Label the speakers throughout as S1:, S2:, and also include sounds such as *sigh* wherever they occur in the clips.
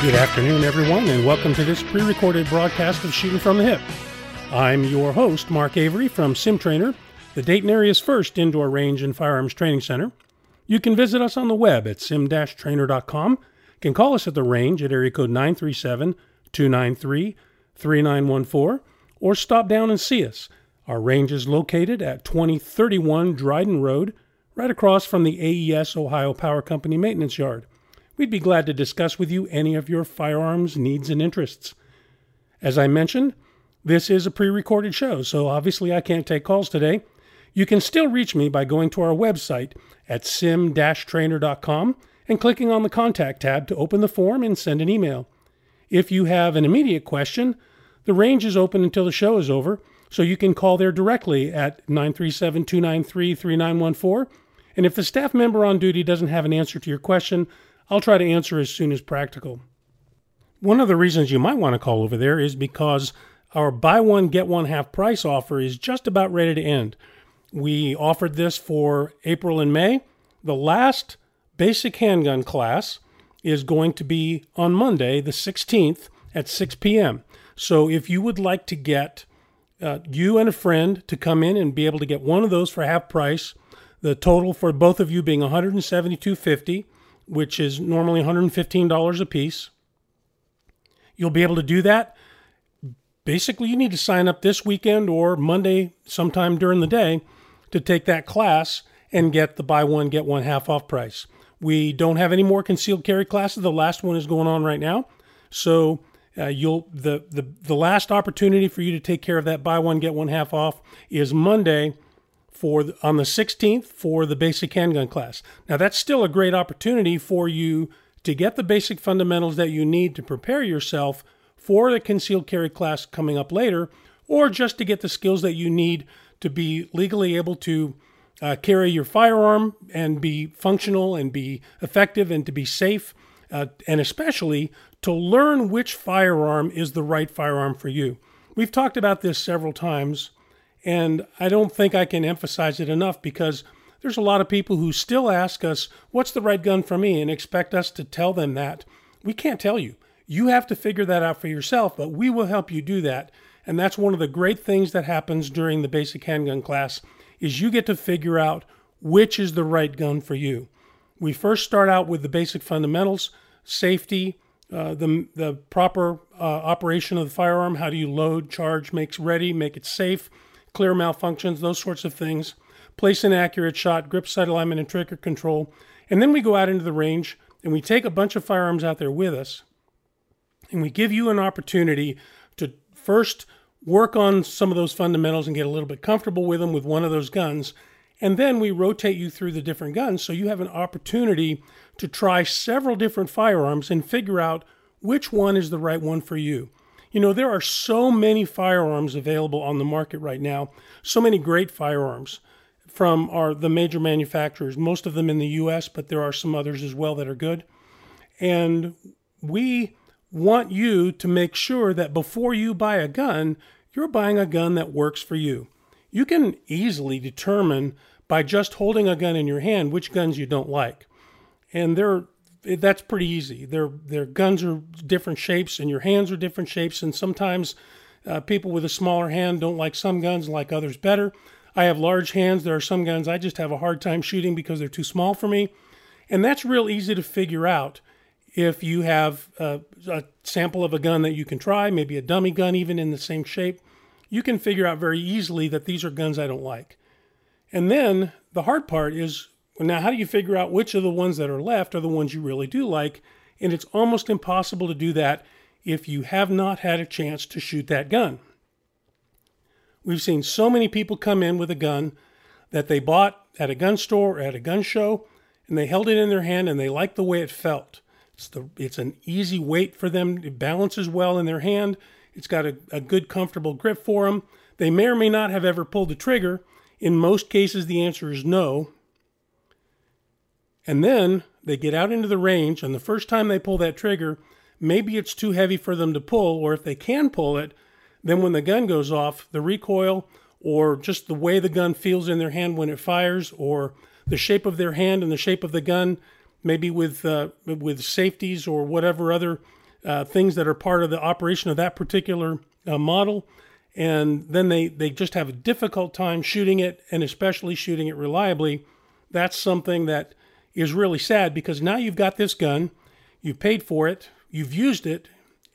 S1: Good afternoon, everyone, and welcome to this pre recorded broadcast of Shooting from the Hip. I'm your host, Mark Avery from Sim Trainer, the Dayton area's first indoor range and firearms training center. You can visit us on the web at sim trainer.com. Can call us at the range at area code 937 293 3914 or stop down and see us. Our range is located at 2031 Dryden Road, right across from the AES Ohio Power Company maintenance yard. We'd be glad to discuss with you any of your firearms needs and interests. As I mentioned, this is a pre recorded show, so obviously I can't take calls today. You can still reach me by going to our website at sim trainer.com and clicking on the contact tab to open the form and send an email. If you have an immediate question, the range is open until the show is over, so you can call there directly at 937 293 3914. And if the staff member on duty doesn't have an answer to your question, I'll try to answer as soon as practical. One of the reasons you might want to call over there is because our buy one, get one half price offer is just about ready to end. We offered this for April and May. The last basic handgun class is going to be on Monday, the 16th at 6 p.m. So if you would like to get uh, you and a friend to come in and be able to get one of those for half price, the total for both of you being 172.50 which is normally $115 a piece. You'll be able to do that. Basically, you need to sign up this weekend or Monday, sometime during the day, to take that class and get the buy one, get one half off price. We don't have any more concealed carry classes. The last one is going on right now. So uh, you'll the, the the last opportunity for you to take care of that buy one get one half off is Monday, for the, on the 16th for the basic handgun class. Now that's still a great opportunity for you to get the basic fundamentals that you need to prepare yourself for the concealed carry class coming up later, or just to get the skills that you need to be legally able to uh, carry your firearm and be functional and be effective and to be safe, uh, and especially to learn which firearm is the right firearm for you. We've talked about this several times and I don't think I can emphasize it enough because there's a lot of people who still ask us, What's the right gun for me? and expect us to tell them that. We can't tell you. You have to figure that out for yourself, but we will help you do that. And that's one of the great things that happens during the basic handgun class is you get to figure out which is the right gun for you. We first start out with the basic fundamentals, safety, uh, the, the proper uh, operation of the firearm. How do you load, charge, make ready, make it safe, clear malfunctions, those sorts of things, place an accurate shot, grip sight alignment, and trigger control. And then we go out into the range and we take a bunch of firearms out there with us and we give you an opportunity to first work on some of those fundamentals and get a little bit comfortable with them with one of those guns. And then we rotate you through the different guns so you have an opportunity to try several different firearms and figure out which one is the right one for you. You know, there are so many firearms available on the market right now, so many great firearms from our the major manufacturers, most of them in the US, but there are some others as well that are good. And we want you to make sure that before you buy a gun, you're buying a gun that works for you. You can easily determine by just holding a gun in your hand which guns you don't like. And there that's pretty easy. Their their guns are different shapes, and your hands are different shapes. And sometimes uh, people with a smaller hand don't like some guns, like others better. I have large hands. There are some guns I just have a hard time shooting because they're too small for me, and that's real easy to figure out if you have a, a sample of a gun that you can try, maybe a dummy gun, even in the same shape. You can figure out very easily that these are guns I don't like. And then the hard part is now, how do you figure out which of the ones that are left are the ones you really do like? And it's almost impossible to do that if you have not had a chance to shoot that gun. We've seen so many people come in with a gun that they bought at a gun store or at a gun show, and they held it in their hand and they liked the way it felt. It's, the, it's an easy weight for them, it balances well in their hand, it's got a, a good, comfortable grip for them. They may or may not have ever pulled the trigger. In most cases, the answer is no. And then they get out into the range, and the first time they pull that trigger, maybe it's too heavy for them to pull, or if they can pull it, then when the gun goes off, the recoil or just the way the gun feels in their hand when it fires, or the shape of their hand and the shape of the gun, maybe with uh, with safeties or whatever other uh, things that are part of the operation of that particular uh, model. And then they, they just have a difficult time shooting it and especially shooting it reliably. That's something that is really sad because now you've got this gun, you've paid for it, you've used it,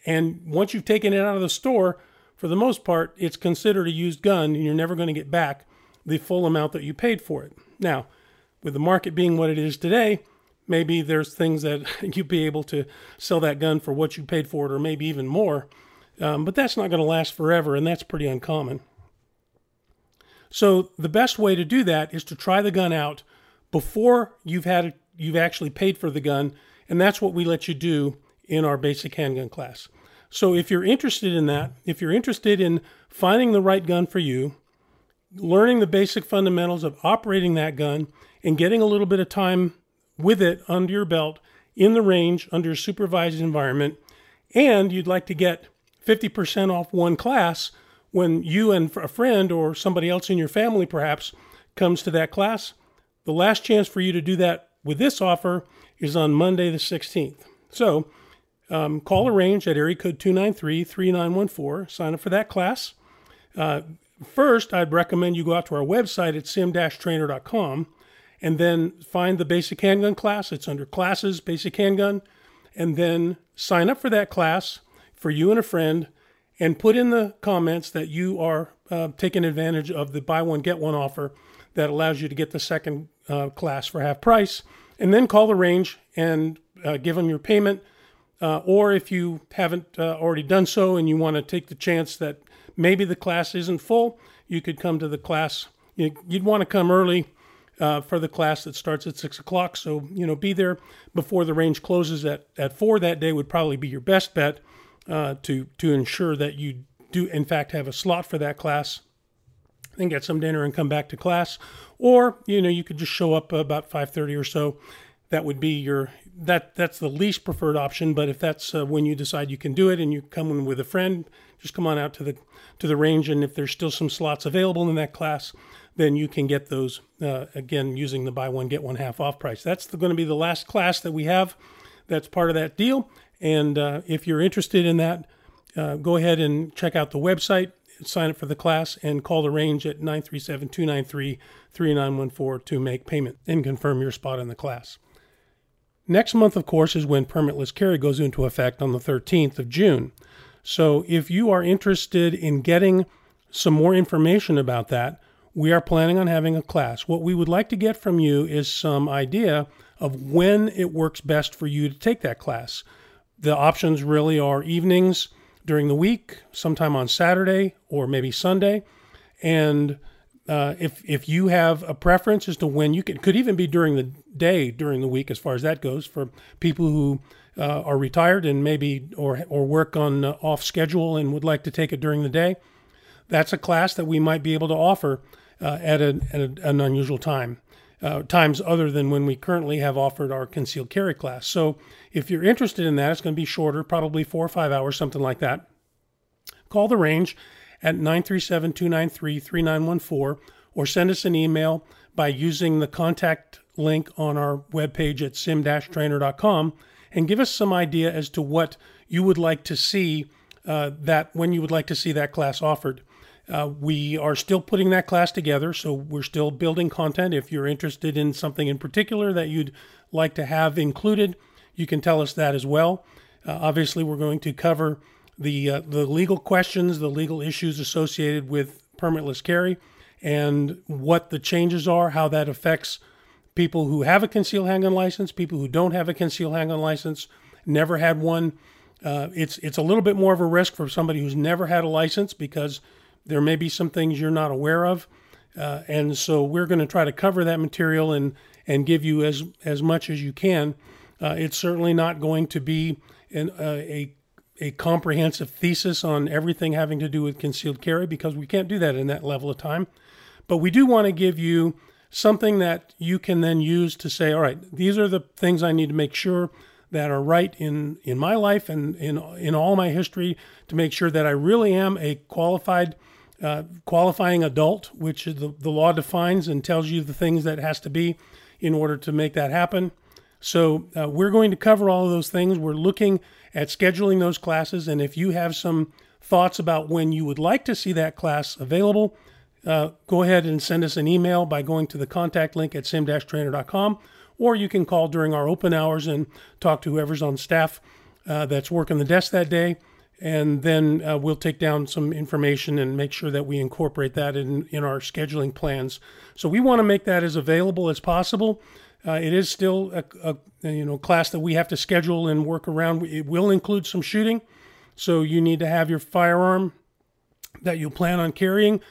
S1: and once you've taken it out of the store, for the most part, it's considered a used gun and you're never going to get back the full amount that you paid for it. Now, with the market being what it is today, maybe there's things that *laughs* you'd be able to sell that gun for what you paid for it or maybe even more. Um, but that's not going to last forever, and that's pretty uncommon. So the best way to do that is to try the gun out before you've had you've actually paid for the gun, and that's what we let you do in our basic handgun class. So if you're interested in that, if you're interested in finding the right gun for you, learning the basic fundamentals of operating that gun, and getting a little bit of time with it under your belt in the range under a supervised environment, and you'd like to get 50% off one class when you and a friend or somebody else in your family perhaps comes to that class, the last chance for you to do that with this offer is on Monday the 16th. So um, call a range at area code 293 3914. Sign up for that class. Uh, first, I'd recommend you go out to our website at sim-trainer.com and then find the basic handgun class. It's under classes, basic handgun, and then sign up for that class for you and a friend and put in the comments that you are uh, taking advantage of the buy one, get one offer that allows you to get the second uh, class for half price. And then call the range and uh, give them your payment. Uh, or if you haven't uh, already done so and you want to take the chance that maybe the class isn't full, you could come to the class. You'd want to come early uh, for the class that starts at six o'clock. So, you know, be there before the range closes at, at four that day would probably be your best bet uh, to, to ensure that you do, in fact, have a slot for that class. Then get some dinner and come back to class. Or, you know, you could just show up about 5.30 or so. That would be your, that that's the least preferred option. But if that's uh, when you decide you can do it and you come in with a friend, just come on out to the, to the range. And if there's still some slots available in that class, then you can get those uh, again using the buy one get one half off price. That's going to be the last class that we have. That's part of that deal. And uh, if you're interested in that, uh, go ahead and check out the website, sign up for the class, and call the range at 937 293 3914 to make payment and confirm your spot in the class. Next month, of course, is when permitless carry goes into effect on the 13th of June. So if you are interested in getting some more information about that, we are planning on having a class. What we would like to get from you is some idea of when it works best for you to take that class. The options really are evenings during the week, sometime on Saturday or maybe Sunday. And uh, if if you have a preference as to when you can, could even be during the day during the week, as far as that goes, for people who uh, are retired and maybe or or work on uh, off schedule and would like to take it during the day. That's a class that we might be able to offer uh, at, a, at a, an unusual time. Uh, times other than when we currently have offered our concealed carry class. So if you're interested in that, it's going to be shorter, probably four or five hours, something like that. Call the range at 937 293 3914 or send us an email by using the contact link on our webpage at sim-trainer.com and give us some idea as to what you would like to see uh, that when you would like to see that class offered. Uh, we are still putting that class together, so we're still building content. If you're interested in something in particular that you'd like to have included, you can tell us that as well. Uh, obviously, we're going to cover the uh, the legal questions, the legal issues associated with permitless carry, and what the changes are, how that affects people who have a concealed handgun license, people who don't have a concealed handgun license, never had one. Uh, it's it's a little bit more of a risk for somebody who's never had a license because there may be some things you're not aware of. Uh, and so we're going to try to cover that material and, and give you as, as much as you can. Uh, it's certainly not going to be an, uh, a, a comprehensive thesis on everything having to do with concealed carry because we can't do that in that level of time. But we do want to give you something that you can then use to say, all right, these are the things I need to make sure that are right in, in my life and in, in all my history to make sure that I really am a qualified uh, qualifying adult, which the, the law defines and tells you the things that has to be in order to make that happen. So uh, we're going to cover all of those things. We're looking at scheduling those classes. And if you have some thoughts about when you would like to see that class available, uh, go ahead and send us an email by going to the contact link at sim-trainer.com, or you can call during our open hours and talk to whoever's on staff uh, that's working the desk that day. And then uh, we'll take down some information and make sure that we incorporate that in, in our scheduling plans. So we want to make that as available as possible. Uh, it is still a, a, you know class that we have to schedule and work around. It will include some shooting, so you need to have your firearm that you plan on carrying,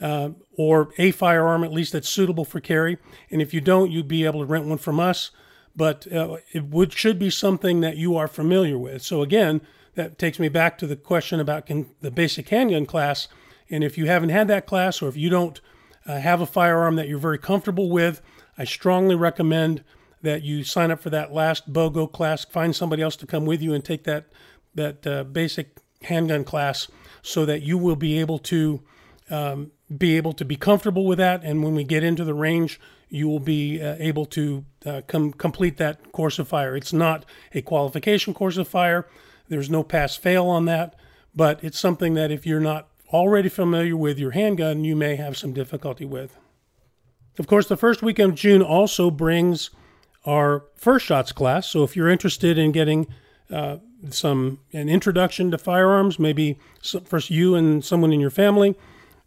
S1: uh, or a firearm at least that's suitable for carry. And if you don't, you'd be able to rent one from us. But uh, it would should be something that you are familiar with. So again, that takes me back to the question about can, the basic handgun class. And if you haven't had that class, or if you don't uh, have a firearm that you're very comfortable with, I strongly recommend that you sign up for that last BOGO class. Find somebody else to come with you and take that that uh, basic handgun class, so that you will be able to um, be able to be comfortable with that. And when we get into the range, you will be uh, able to uh, com- complete that course of fire. It's not a qualification course of fire. There's no pass fail on that, but it's something that if you're not already familiar with your handgun, you may have some difficulty with. Of course, the first weekend of June also brings our first shots class. So if you're interested in getting uh, some an introduction to firearms, maybe first you and someone in your family,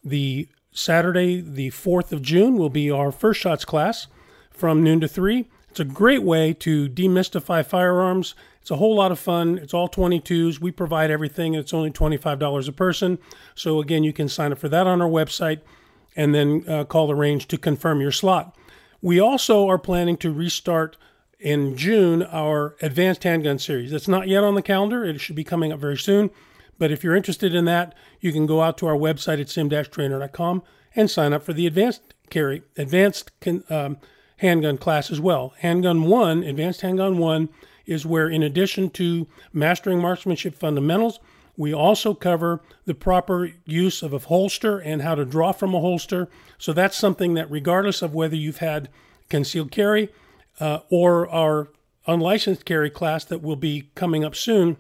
S1: the Saturday, the 4th of June, will be our first shots class from noon to 3. It's a great way to demystify firearms. It's a whole lot of fun. It's all 22s. We provide everything. It's only $25 a person. So, again, you can sign up for that on our website and then uh, call the range to confirm your slot. We also are planning to restart in June our advanced handgun series. It's not yet on the calendar, it should be coming up very soon. But if you're interested in that, you can go out to our website at sim-trainer.com and sign up for the advanced carry, advanced um, handgun class as well. Handgun 1, advanced handgun 1 is where in addition to mastering marksmanship fundamentals, we also cover the proper use of a holster and how to draw from a holster. So that's something that, regardless of whether you've had concealed carry uh, or our unlicensed carry class that will be coming up soon,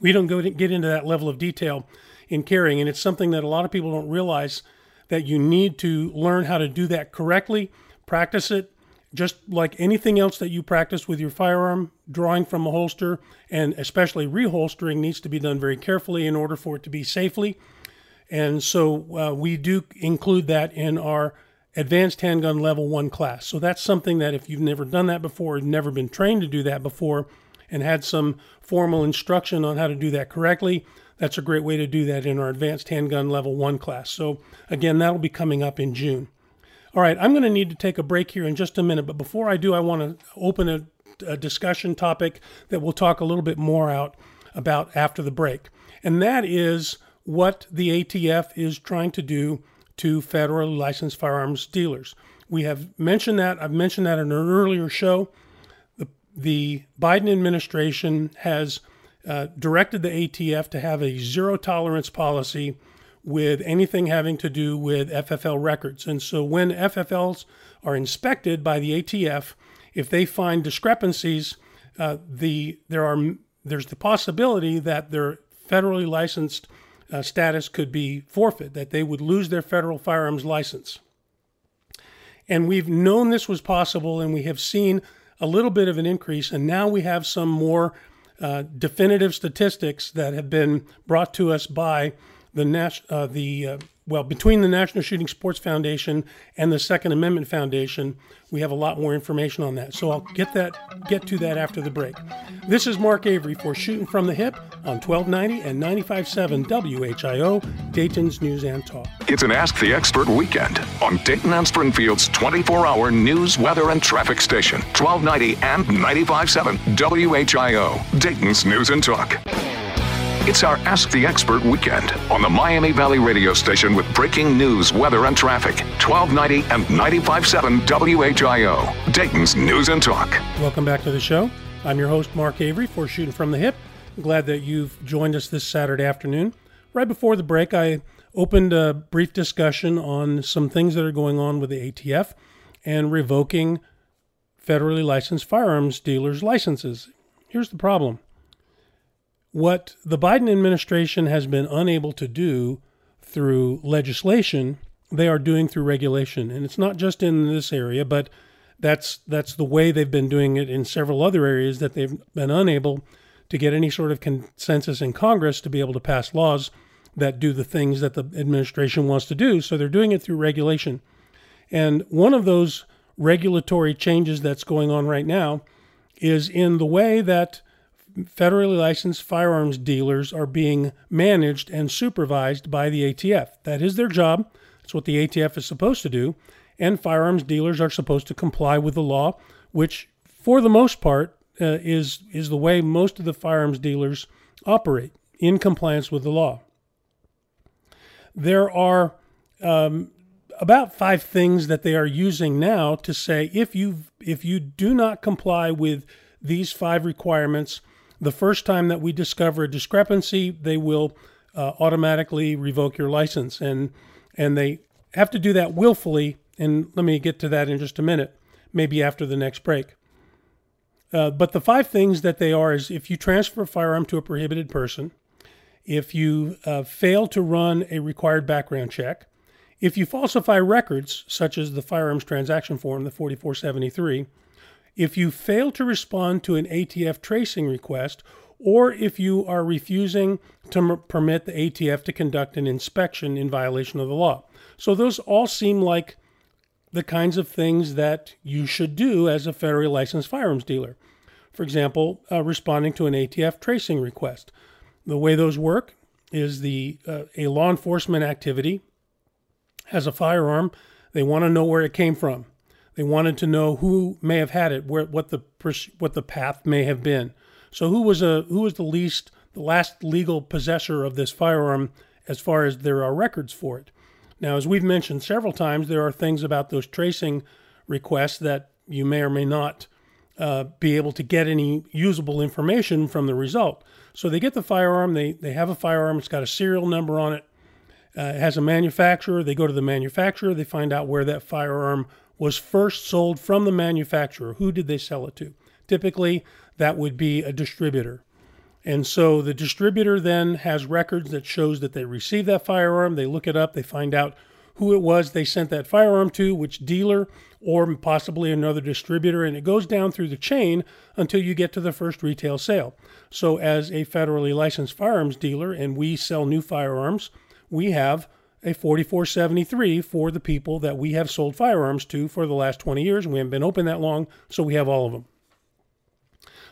S1: we don't go get into that level of detail in carrying. And it's something that a lot of people don't realize that you need to learn how to do that correctly, practice it, just like anything else that you practice with your firearm, drawing from a holster and especially reholstering needs to be done very carefully in order for it to be safely. And so uh, we do include that in our advanced handgun level one class. So that's something that if you've never done that before, never been trained to do that before, and had some formal instruction on how to do that correctly, that's a great way to do that in our advanced handgun level one class. So again, that'll be coming up in June. All right, I'm going to need to take a break here in just a minute, but before I do, I want to open a, a discussion topic that we'll talk a little bit more out about after the break. And that is what the ATF is trying to do to federally licensed firearms dealers. We have mentioned that, I've mentioned that in an earlier show. The, the Biden administration has uh, directed the ATF to have a zero tolerance policy with anything having to do with FFL records. And so when FFLs are inspected by the ATF, if they find discrepancies, uh, the there are there's the possibility that their federally licensed uh, status could be forfeit, that they would lose their federal firearms license. And we've known this was possible, and we have seen a little bit of an increase, and now we have some more uh, definitive statistics that have been brought to us by the Nas- uh, the uh, well between the National Shooting Sports Foundation and the Second Amendment Foundation, we have a lot more information on that. So I'll get that get to that after the break. This is Mark Avery for Shooting from the Hip on 1290 and 95.7 WHIO, Dayton's News and Talk.
S2: It's an Ask the Expert weekend on Dayton and Springfield's 24-hour news, weather, and traffic station, 1290 and 95.7 WHIO, Dayton's News and Talk. It's our Ask the Expert weekend on the Miami Valley radio station with breaking news, weather, and traffic. 1290 and 95.7 WHIO, Dayton's News and Talk.
S1: Welcome back to the show. I'm your host, Mark Avery, for Shooting from the Hip. I'm glad that you've joined us this Saturday afternoon. Right before the break, I opened a brief discussion on some things that are going on with the ATF and revoking federally licensed firearms dealers' licenses. Here's the problem what the Biden administration has been unable to do through legislation, they are doing through regulation. And it's not just in this area, but that's that's the way they've been doing it in several other areas that they've been unable to get any sort of consensus in Congress to be able to pass laws that do the things that the administration wants to do. So they're doing it through regulation. And one of those regulatory changes that's going on right now is in the way that federally licensed firearms dealers are being managed and supervised by the ATF. That is their job. That's what the ATF is supposed to do. And firearms dealers are supposed to comply with the law, which, for the most part, uh, is is the way most of the firearms dealers operate in compliance with the law. There are um, about five things that they are using now to say if you if you do not comply with these five requirements, the first time that we discover a discrepancy, they will uh, automatically revoke your license, and and they have to do that willfully. And let me get to that in just a minute, maybe after the next break. Uh, but the five things that they are is if you transfer a firearm to a prohibited person, if you uh, fail to run a required background check, if you falsify records, such as the firearms transaction form, the 4473, if you fail to respond to an ATF tracing request, or if you are refusing to m- permit the ATF to conduct an inspection in violation of the law. So, those all seem like the kinds of things that you should do as a federally licensed firearms dealer. For example, uh, responding to an ATF tracing request. The way those work is the uh, a law enforcement activity has a firearm. They want to know where it came from. They wanted to know who may have had it, where what the what the path may have been. So who was a who was the least the last legal possessor of this firearm as far as there are records for it. Now, as we've mentioned several times, there are things about those tracing requests that you may or may not uh, be able to get any usable information from the result. So they get the firearm, they, they have a firearm, it's got a serial number on it, uh, it has a manufacturer, they go to the manufacturer, they find out where that firearm was first sold from the manufacturer. Who did they sell it to? Typically, that would be a distributor. And so the distributor then has records that shows that they received that firearm. They look it up, they find out who it was they sent that firearm to, which dealer, or possibly another distributor, and it goes down through the chain until you get to the first retail sale. So, as a federally licensed firearms dealer, and we sell new firearms, we have a 4473 for the people that we have sold firearms to for the last 20 years. We haven't been open that long, so we have all of them.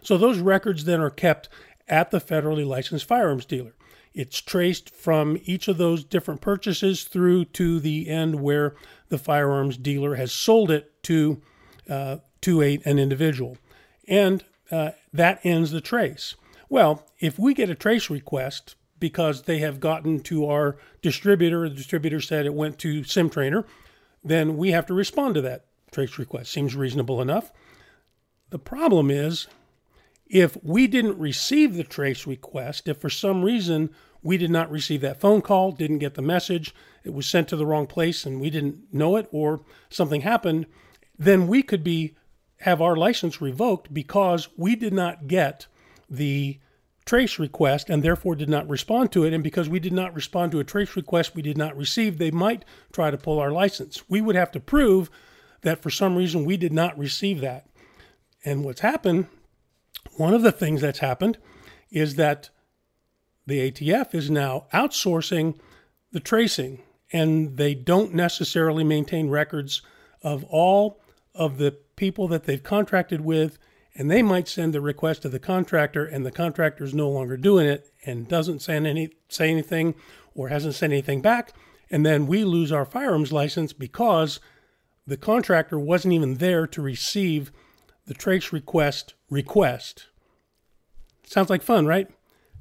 S1: So those records then are kept at the federally licensed firearms dealer. It's traced from each of those different purchases through to the end where the firearms dealer has sold it to uh, to a, an individual, and uh, that ends the trace. Well, if we get a trace request because they have gotten to our distributor, the distributor said it went to SimTrainer, then we have to respond to that trace request. Seems reasonable enough. The problem is if we didn't receive the trace request, if for some reason we did not receive that phone call, didn't get the message, it was sent to the wrong place and we didn't know it or something happened, then we could be have our license revoked because we did not get the trace request and therefore did not respond to it. And because we did not respond to a trace request we did not receive, they might try to pull our license. We would have to prove that for some reason we did not receive that. And what's happened, one of the things that's happened is that the ATF is now outsourcing the tracing and they don't necessarily maintain records of all of the people that they've contracted with and they might send the request to the contractor and the contractor is no longer doing it and doesn't send any say anything or hasn't sent anything back. And then we lose our firearms license because the contractor wasn't even there to receive the trace request request. Sounds like fun right?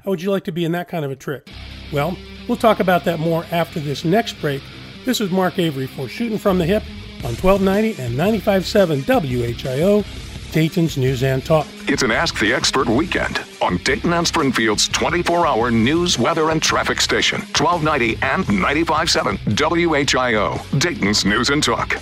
S1: How would you like to be in that kind of a trick? Well we'll talk about that more after this next break. This is mark avery for shooting from the hip on 1290 and 95.7 whio Dayton's News and Talk.
S2: It's an Ask the Expert weekend on Dayton and Springfield's 24 hour news, weather, and traffic station, 1290 and 95.7 WHIO, Dayton's News and Talk.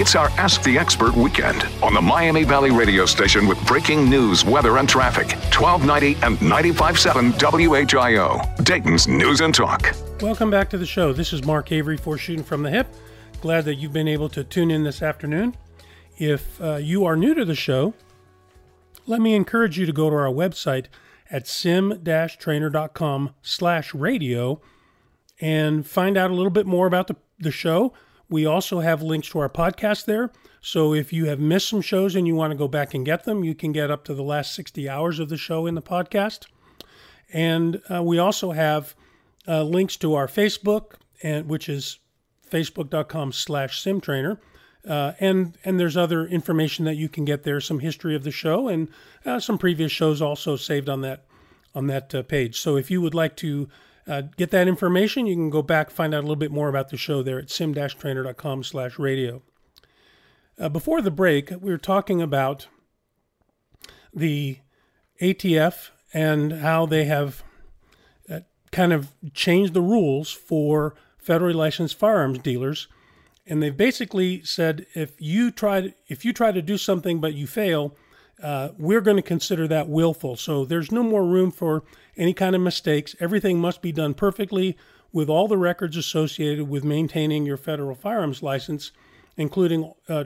S2: It's our Ask the Expert weekend on the Miami Valley radio station with breaking news, weather, and traffic. 1290 and 95.7 WHIO, Dayton's News and Talk.
S1: Welcome back to the show. This is Mark Avery for Shooting from the Hip. Glad that you've been able to tune in this afternoon. If uh, you are new to the show, let me encourage you to go to our website at sim-trainer.com slash radio and find out a little bit more about the, the show. We also have links to our podcast there. So if you have missed some shows and you want to go back and get them, you can get up to the last 60 hours of the show in the podcast. And uh, we also have uh, links to our Facebook, and which is facebook.com slash simtrainer. Uh, and and there's other information that you can get there, some history of the show, and uh, some previous shows also saved on that on that uh, page. So if you would like to uh, get that information, you can go back find out a little bit more about the show there at sim-trainer.com/radio. Uh, before the break, we were talking about the ATF and how they have uh, kind of changed the rules for federally licensed firearms dealers and they've basically said if you try to, if you try to do something but you fail, uh, we're going to consider that willful. So there's no more room for any kind of mistakes. Everything must be done perfectly with all the records associated with maintaining your federal firearms license, including uh,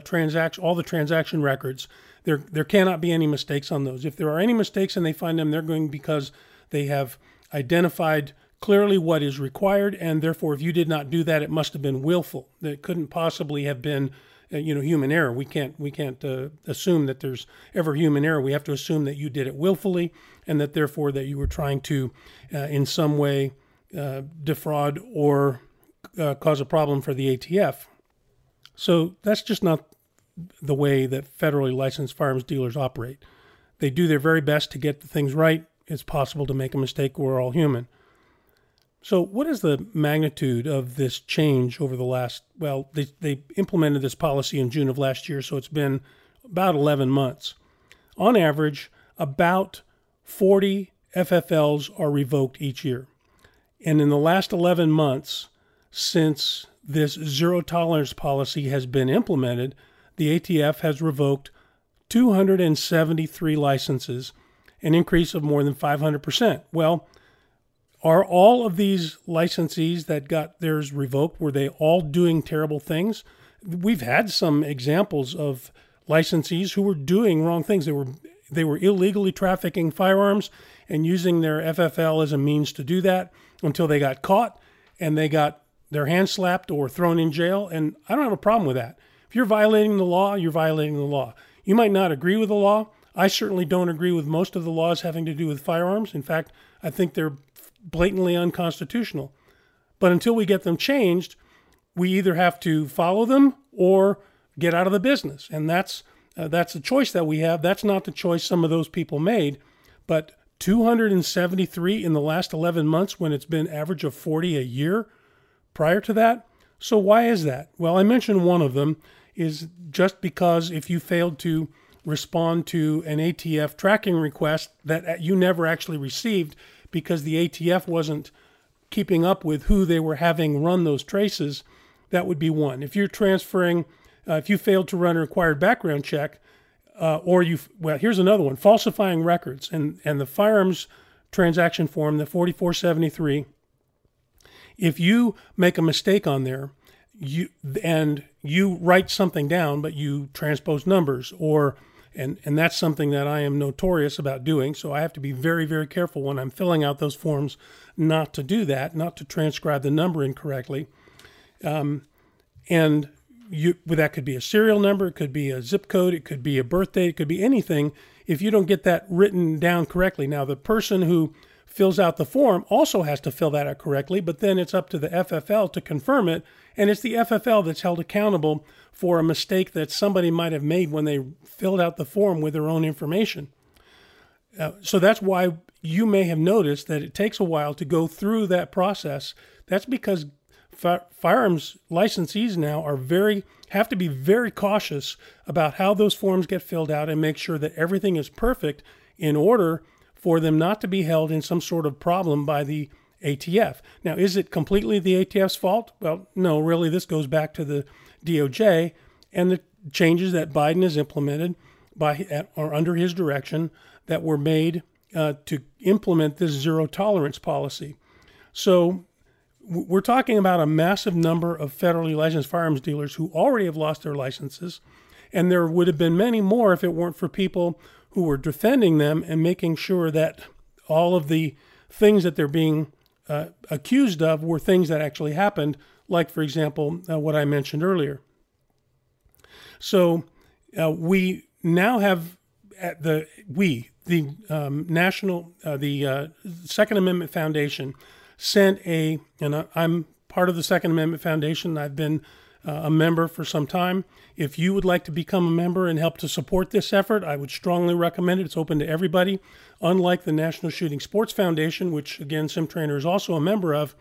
S1: all the transaction records. There there cannot be any mistakes on those. If there are any mistakes and they find them, they're going because they have identified clearly what is required, and therefore, if you did not do that, it must have been willful. It couldn't possibly have been, uh, you know, human error. We can't we can't uh, assume that there's ever human error. We have to assume that you did it willfully, and that therefore that you were trying to, uh, in some way, uh, defraud or uh, cause a problem for the ATF. So that's just not the way that federally licensed firearms dealers operate. They do their very best to get the things right. It's possible to make a mistake. We're all human. So, what is the magnitude of this change over the last? Well, they, they implemented this policy in June of last year, so it's been about 11 months. On average, about 40 FFLs are revoked each year. And in the last 11 months, since this zero tolerance policy has been implemented, the ATF has revoked 273 licenses, an increase of more than 500%. Well, are all of these licensees that got theirs revoked, were they all doing terrible things? We've had some examples of licensees who were doing wrong things. They were they were illegally trafficking firearms and using their FFL as a means to do that until they got caught and they got their hands slapped or thrown in jail. And I don't have a problem with that. If you're violating the law, you're violating the law. You might not agree with the law. I certainly don't agree with most of the laws having to do with firearms. In fact, I think they're blatantly unconstitutional. But until we get them changed, we either have to follow them or get out of the business. And that's uh, that's the choice that we have. That's not the choice some of those people made. But 273 in the last 11 months when it's been average of 40 a year prior to that. So why is that? Well, I mentioned one of them is just because if you failed to respond to an ATF tracking request that you never actually received, because the ATF wasn't keeping up with who they were having run those traces, that would be one. If you're transferring, uh, if you failed to run a required background check, uh, or you, well, here's another one: falsifying records and and the firearms transaction form, the 4473. If you make a mistake on there, you and you write something down, but you transpose numbers or and and that's something that I am notorious about doing. So I have to be very very careful when I'm filling out those forms not to do that, not to transcribe the number incorrectly. Um, and you well, that could be a serial number, it could be a zip code, it could be a birthday, it could be anything. If you don't get that written down correctly, now the person who fills out the form also has to fill that out correctly, but then it's up to the FFL to confirm it, and it's the FFL that's held accountable for a mistake that somebody might have made when they filled out the form with their own information. Uh, so that's why you may have noticed that it takes a while to go through that process. That's because fi- firearms licensees now are very have to be very cautious about how those forms get filled out and make sure that everything is perfect in order for them not to be held in some sort of problem by the ATF. Now, is it completely the ATF's fault? Well, no, really. This goes back to the DOJ and the changes that Biden has implemented by or under his direction that were made uh, to implement this zero tolerance policy. So we're talking about a massive number of federally licensed firearms dealers who already have lost their licenses, and there would have been many more if it weren't for people who were defending them and making sure that all of the things that they're being uh, accused of were things that actually happened, like, for example, uh, what I mentioned earlier. So uh, we now have at the we the um, national uh, the uh, Second Amendment Foundation sent a and I'm part of the Second Amendment Foundation. I've been Uh, a member for some time. If you would like to become a member and help to support this effort, I would strongly recommend it. It's open to everybody. Unlike the National Shooting Sports Foundation, which again Sim Trainer is also a member of,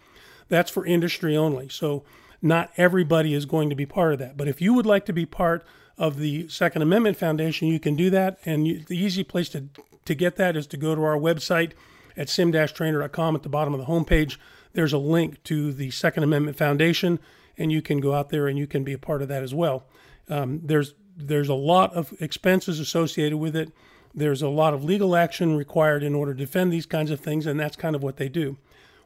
S1: that's for industry only. So not everybody is going to be part of that. But if you would like to be part of the Second Amendment Foundation, you can do that. And you, the easy place to, to get that is to go to our website at sim-trainer.com at the bottom of the homepage. There's a link to the Second Amendment Foundation, and you can go out there and you can be a part of that as well. Um, there's there's a lot of expenses associated with it. There's a lot of legal action required in order to defend these kinds of things, and that's kind of what they do.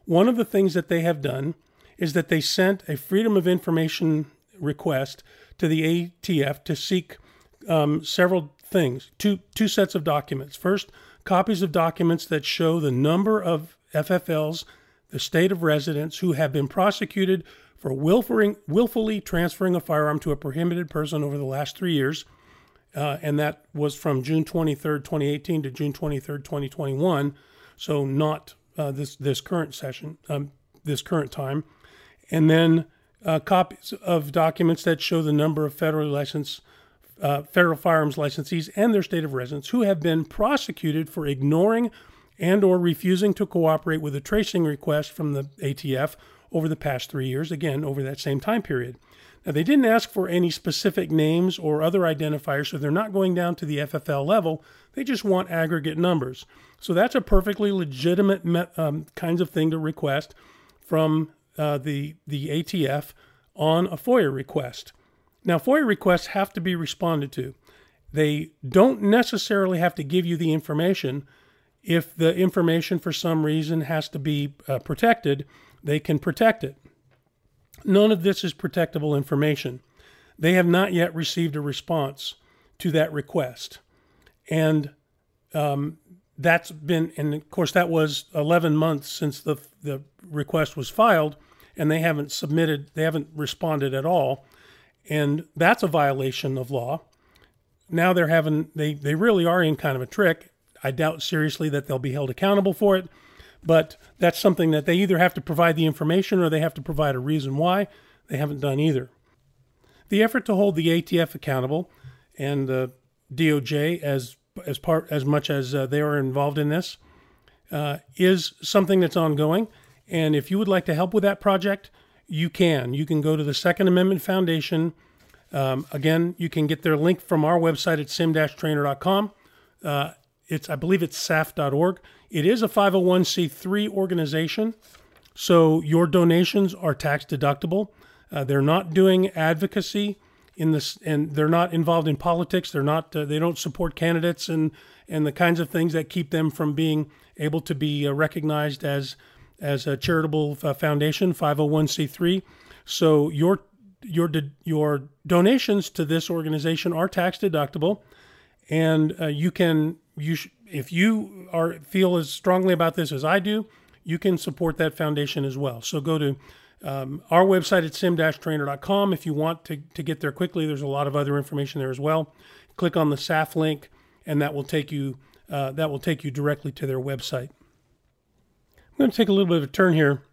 S1: One of the things that they have done is that they sent a Freedom of Information request to the ATF to seek um, several things two, two sets of documents. First, copies of documents that show the number of FFLs, the state of residence, who have been prosecuted for willfully transferring a firearm to a prohibited person over the last three years. Uh, and that was from June 23rd, 2018 to June 23rd, 2021. So not uh, this this current session, um, this current time. And then uh, copies of documents that show the number of federally licensed uh, federal firearms licensees and their state of residence who have been prosecuted for ignoring and or refusing to cooperate with a tracing request from the ATF over the past three years, again, over that same time period. Now, they didn't ask for any specific names or other identifiers, so they're not going down to the FFL level. They just want aggregate numbers. So that's a perfectly legitimate um, kinds of thing to request from uh, the the ATF on a FOIA request. Now, FOIA requests have to be responded to. They don't necessarily have to give you the information. If the information for some reason has to be uh, protected, they can protect it. None of this is protectable information. They have not yet received a response to that request. And um, that's been, and of course, that was 11 months since the, the request was filed and they haven't submitted, they haven't responded at all. And that's a violation of law. Now they're having, they, they really are in kind of a trick. I doubt seriously that they'll be held accountable for it, but that's something that they either have to provide the information or they have to provide a reason why. They haven't done either. The effort to hold the ATF accountable and the DOJ as as part as much as uh, they are involved in this uh, is something that's ongoing. And if you would like to help with that project, you can. You can go to the Second Amendment Foundation. Um, again, you can get their link from our website at sim-trainer.com. Uh, it's I believe it's saf.org. It is a 501c3 organization, so your donations are tax deductible. Uh, they're not doing advocacy in this, and they're not involved in politics. They're not. Uh, they don't support candidates and and the kinds of things that keep them from being able to be uh, recognized as as a charitable uh, foundation, 501c3. So your your your donations to this organization are tax deductible, and uh, you can you sh- if you are feel as strongly about this as I do, you can support that foundation as well. So go to um, our website at sim-trainer.com if you want to, to get there quickly. There's a lot of other information there as well. Click on the SAF link, and that will take you uh, that will take you directly to their website. I'm going to take a little bit of a turn here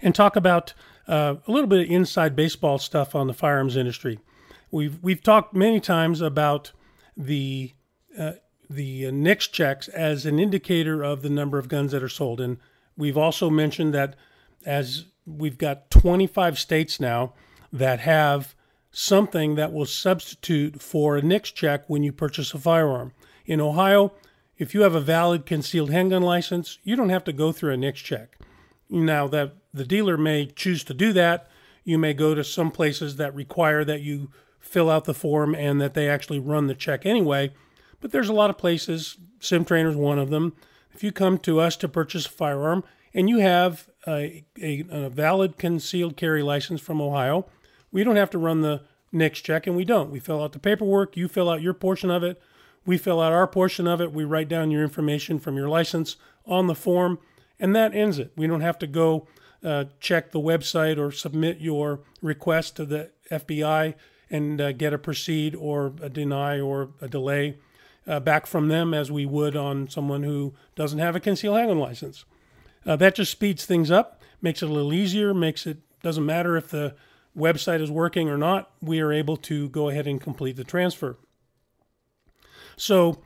S1: and talk about uh, a little bit of inside baseball stuff on the firearms industry. We've we've talked many times about the uh, the uh, NICS checks as an indicator of the number of guns that are sold, and we've also mentioned that as we've got 25 states now that have something that will substitute for a NICS check when you purchase a firearm. In Ohio, if you have a valid concealed handgun license, you don't have to go through a NICS check. Now that the dealer may choose to do that, you may go to some places that require that you fill out the form and that they actually run the check anyway. But there's a lot of places, Sim Trainer is one of them. If you come to us to purchase a firearm and you have a, a, a valid concealed carry license from Ohio, we don't have to run the NICS check, and we don't. We fill out the paperwork, you fill out your portion of it, we fill out our portion of it, we write down your information from your license on the form, and that ends it. We don't have to go uh, check the website or submit your request to the FBI and uh, get a proceed or a deny or a delay uh, back from them as we would on someone who doesn't have a concealed handgun license. Uh, that just speeds things up, makes it a little easier, makes it doesn't matter if the website is working or not, we are able to go ahead and complete the transfer. So,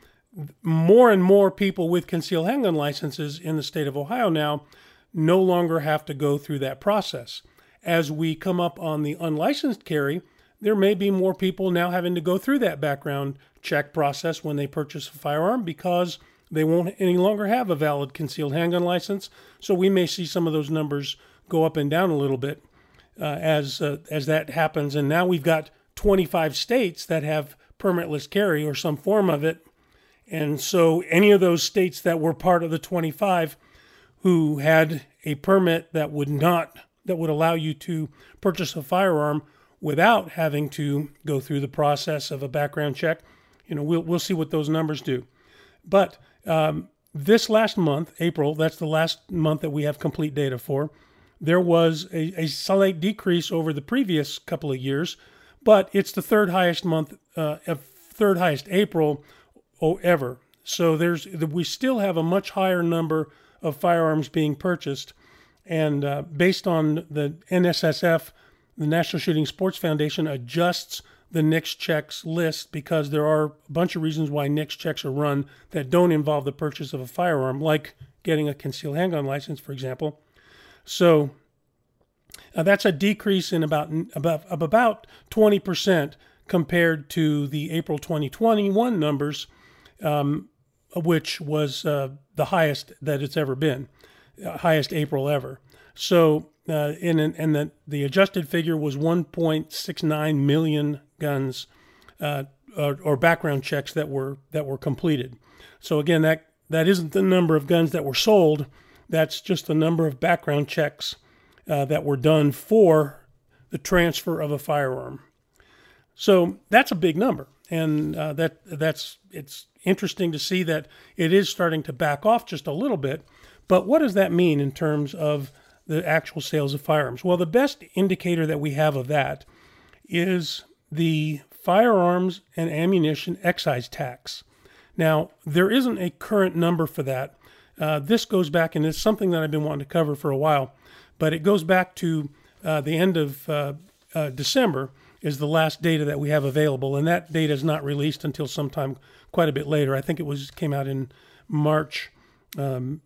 S1: more and more people with concealed handgun licenses in the state of Ohio now no longer have to go through that process. As we come up on the unlicensed carry, there may be more people now having to go through that background check process when they purchase a firearm because they won't any longer have a valid concealed handgun license. So we may see some of those numbers go up and down a little bit uh, as uh, as that happens. And now we've got 25 states that have permitless carry or some form of it. And so any of those states that were part of the 25 who had a permit that would not that would allow you to purchase a firearm without having to go through the process of a background check. You know, we'll we'll see what those numbers do. But um, this last month, April, that's the last month that we have complete data for there was a, a slight decrease over the previous couple of years, but it's the third highest month, uh, third highest April ever. So there's we still have a much higher number of firearms being purchased, and uh, based on the NSSF, the National Shooting Sports Foundation adjusts the NICS checks list because there are a bunch of reasons why NICS checks are run that don't involve the purchase of a firearm, like getting a concealed handgun license, for example. So uh, that's a decrease in about, about of about 20% compared to the April 2021 numbers, um, which was uh, the highest that it's ever been, uh, highest April ever. So, uh, in and the the adjusted figure was 1.69 million guns uh, or, or background checks that were that were completed. So again, that that isn't the number of guns that were sold. That's just the number of background checks uh, that were done for the transfer of a firearm. So that's a big number, and uh, that that's it's interesting to see that it is starting to back off just a little bit. But what does that mean in terms of the actual sales of firearms? Well, the best indicator that we have of that is the firearms and ammunition excise tax. Now, there isn't a current number for that. Uh, this goes back, and it's something that I've been wanting to cover for a while. But it goes back to uh, the end of uh, uh, December is the last data that we have available, and that data is not released until sometime quite a bit later. I think it was came out in March, um,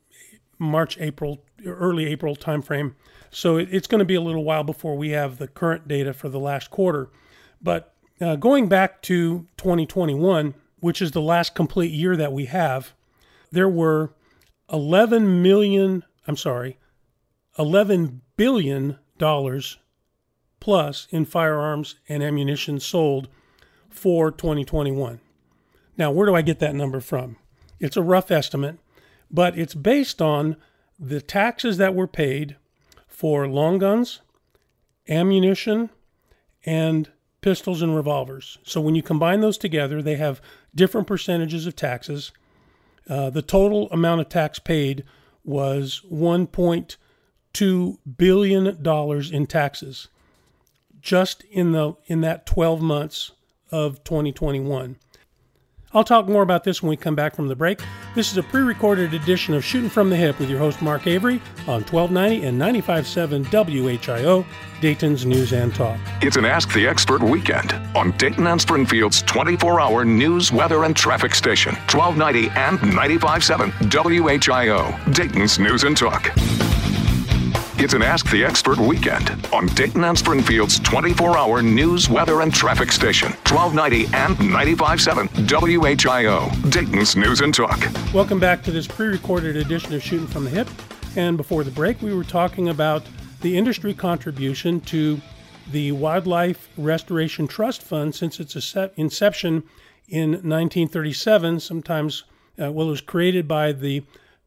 S1: March, April, early April timeframe. So it, it's going to be a little while before we have the current data for the last quarter. But uh, going back to 2021, which is the last complete year that we have, there were 11 million. I'm sorry, $11 billion plus in firearms and ammunition sold for 2021. Now, where do I get that number from? It's a rough estimate, but it's based on the taxes that were paid for long guns, ammunition, and pistols and revolvers. So when you combine those together, they have different percentages of taxes. Uh, the total amount of tax paid was 1.2 $2 billion in taxes just in the in that 12 months of 2021. I'll talk more about this when we come back from the break. This is a pre-recorded edition of Shooting from the Hip with your host Mark Avery on 1290 and 95.7 WHIO, Dayton's News and Talk.
S2: It's an Ask the Expert weekend on Dayton and Springfield's 24-hour news, weather, and traffic station, 1290 and 95.7 WHIO, Dayton's News and Talk. It's an Ask the Expert weekend on Dayton and Springfield's 24 hour news, weather, and traffic station, 1290 and 95.7 WHIO, Dayton's News and Talk.
S1: Welcome back to this pre recorded edition of Shooting from the Hip. And before the break, we were talking about the industry contribution to the Wildlife Restoration Trust Fund since its inception in 1937. Sometimes, uh, well, it was created by the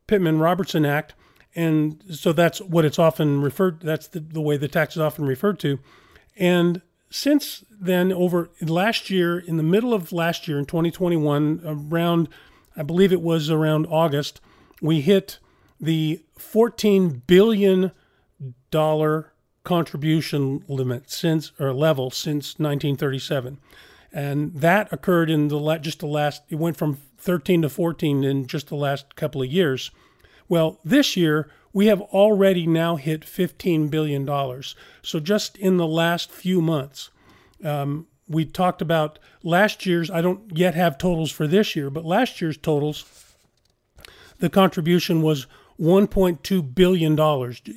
S1: Pittman Robertson Act, and so that's what it's often referred. That's the, the way the tax is often referred to. And since then, over last year, in the middle of last year in 2021, around, I believe it was around August, we hit the 14 billion dollar contribution limit since or level since 1937, and that occurred in the just the last. It went from 13 to 14 in just the last couple of years. Well, this year we have already now hit $15 billion. So just in the last few months, um, we talked about last year's, I don't yet have totals for this year, but last year's totals, the contribution was $1.2 billion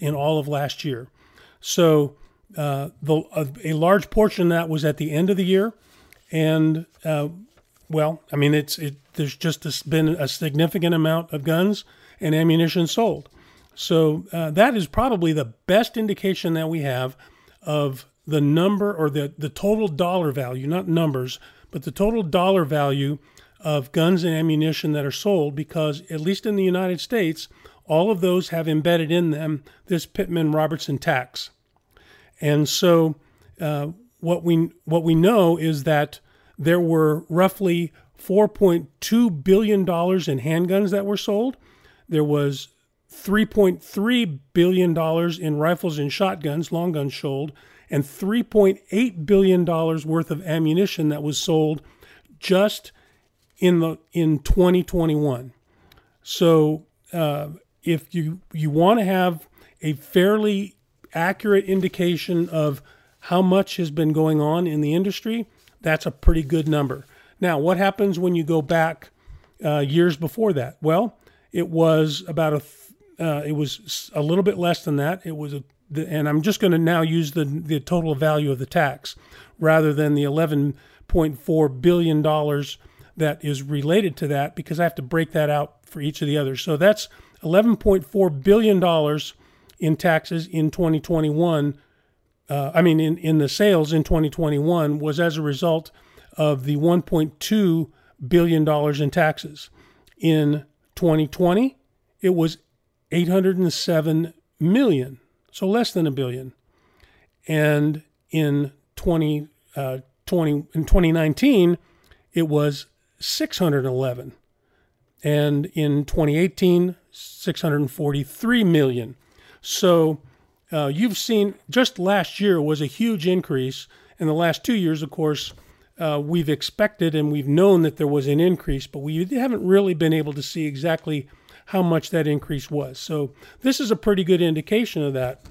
S1: in all of last year. So uh, the, uh, a large portion of that was at the end of the year. And, uh, well, I mean, it's it, there's just been a significant amount of guns and ammunition sold. So uh, that is probably the best indication that we have of the number or the, the total dollar value, not numbers, but the total dollar value of guns and ammunition that are sold because, at least in the United States, all of those have embedded in them this Pittman Robertson tax. And so uh, what we what we know is that there were roughly 4.2 billion dollars in handguns that were sold. There was 3.3 billion dollars in rifles and shotguns, long guns sold, and 3.8 billion dollars worth of ammunition that was sold just in the in 2021. So uh, if you you want to have a fairly accurate indication of how much has been going on in the industry, that's a pretty good number. Now, what happens when you go back uh, years before that? Well, it was about a uh, it was a little bit less than that. It was a and I'm just going to now use the the total value of the tax rather than the 11.4 billion dollars that is related to that because I have to break that out for each of the others. So that's 11.4 billion dollars in taxes in 2021. Uh, I mean, in, in the sales in 2021 was as a result of the 1.2 billion dollars in taxes. In 2020, it was 807 million, so less than a billion. And in 20, uh, 20 in 2019, it was 611. And in 2018, 643 million. So uh, you've seen just last year was a huge increase. In the last two years, of course, uh, we've expected and we've known that there was an increase, but we haven't really been able to see exactly how much that increase was. So this is a pretty good indication of that.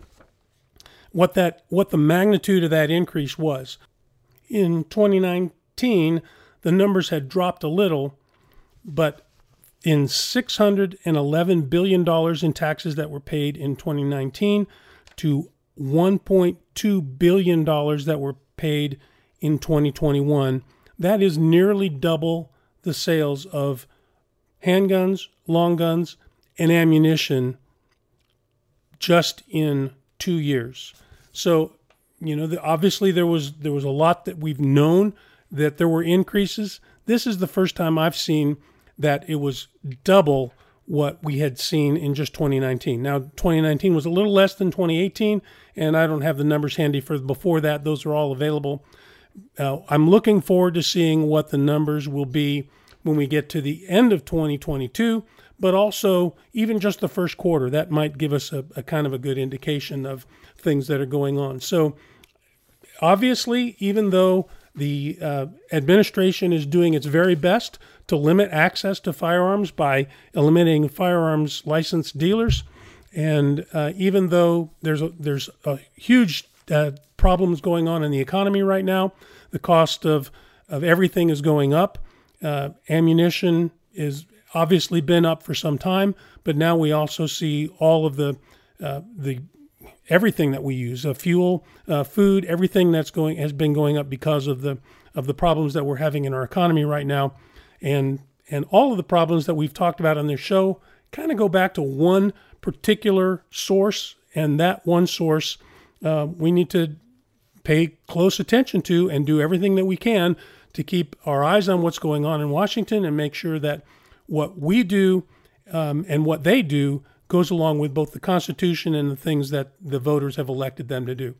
S1: What that what the magnitude of that increase was. In 2019, the numbers had dropped a little, but in 611 billion dollars in taxes that were paid in 2019 to 1.2 billion dollars that were paid in 2021, that is nearly double the sales of handguns, long guns, and ammunition just in two years. So, you know, the, obviously there was there was a lot that we've known that there were increases. This is the first time I've seen that it was double what we had seen in just 2019. Now, 2019 was a little less than 2018, and I don't have the numbers handy for before that. Those are all available. Uh, I'm looking forward to seeing what the numbers will be when we get to the end of 2022, but also even just the first quarter. That might give us a, a kind of a good indication of things that are going on. So, obviously, even though the uh, administration is doing its very best to limit access to firearms by eliminating firearms licensed dealers, and uh, even though there's a, there's a huge uh, problems going on in the economy right now, the cost of of everything is going up. Uh, ammunition is obviously been up for some time, but now we also see all of the uh, the everything that we use, uh, fuel, uh, food, everything that's going has been going up because of the of the problems that we're having in our economy right now, and and all of the problems that we've talked about on this show kind of go back to one particular source, and that one source uh, we need to pay close attention to and do everything that we can to keep our eyes on what's going on in Washington and make sure that what we do um, and what they do goes along with both the Constitution and the things that the voters have elected them to do.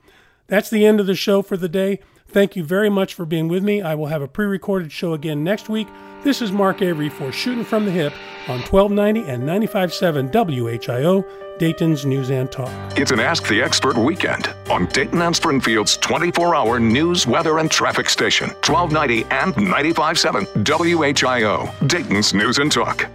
S1: That's the end of the show for the day. Thank you very much for being with me. I will have a pre recorded show again next week. This is Mark Avery for Shooting from the Hip on 1290 and 95.7 WHIO, Dayton's News and Talk.
S2: It's an Ask the Expert weekend on Dayton and Springfield's 24 hour news, weather, and traffic station, 1290 and 95.7 WHIO, Dayton's News and Talk.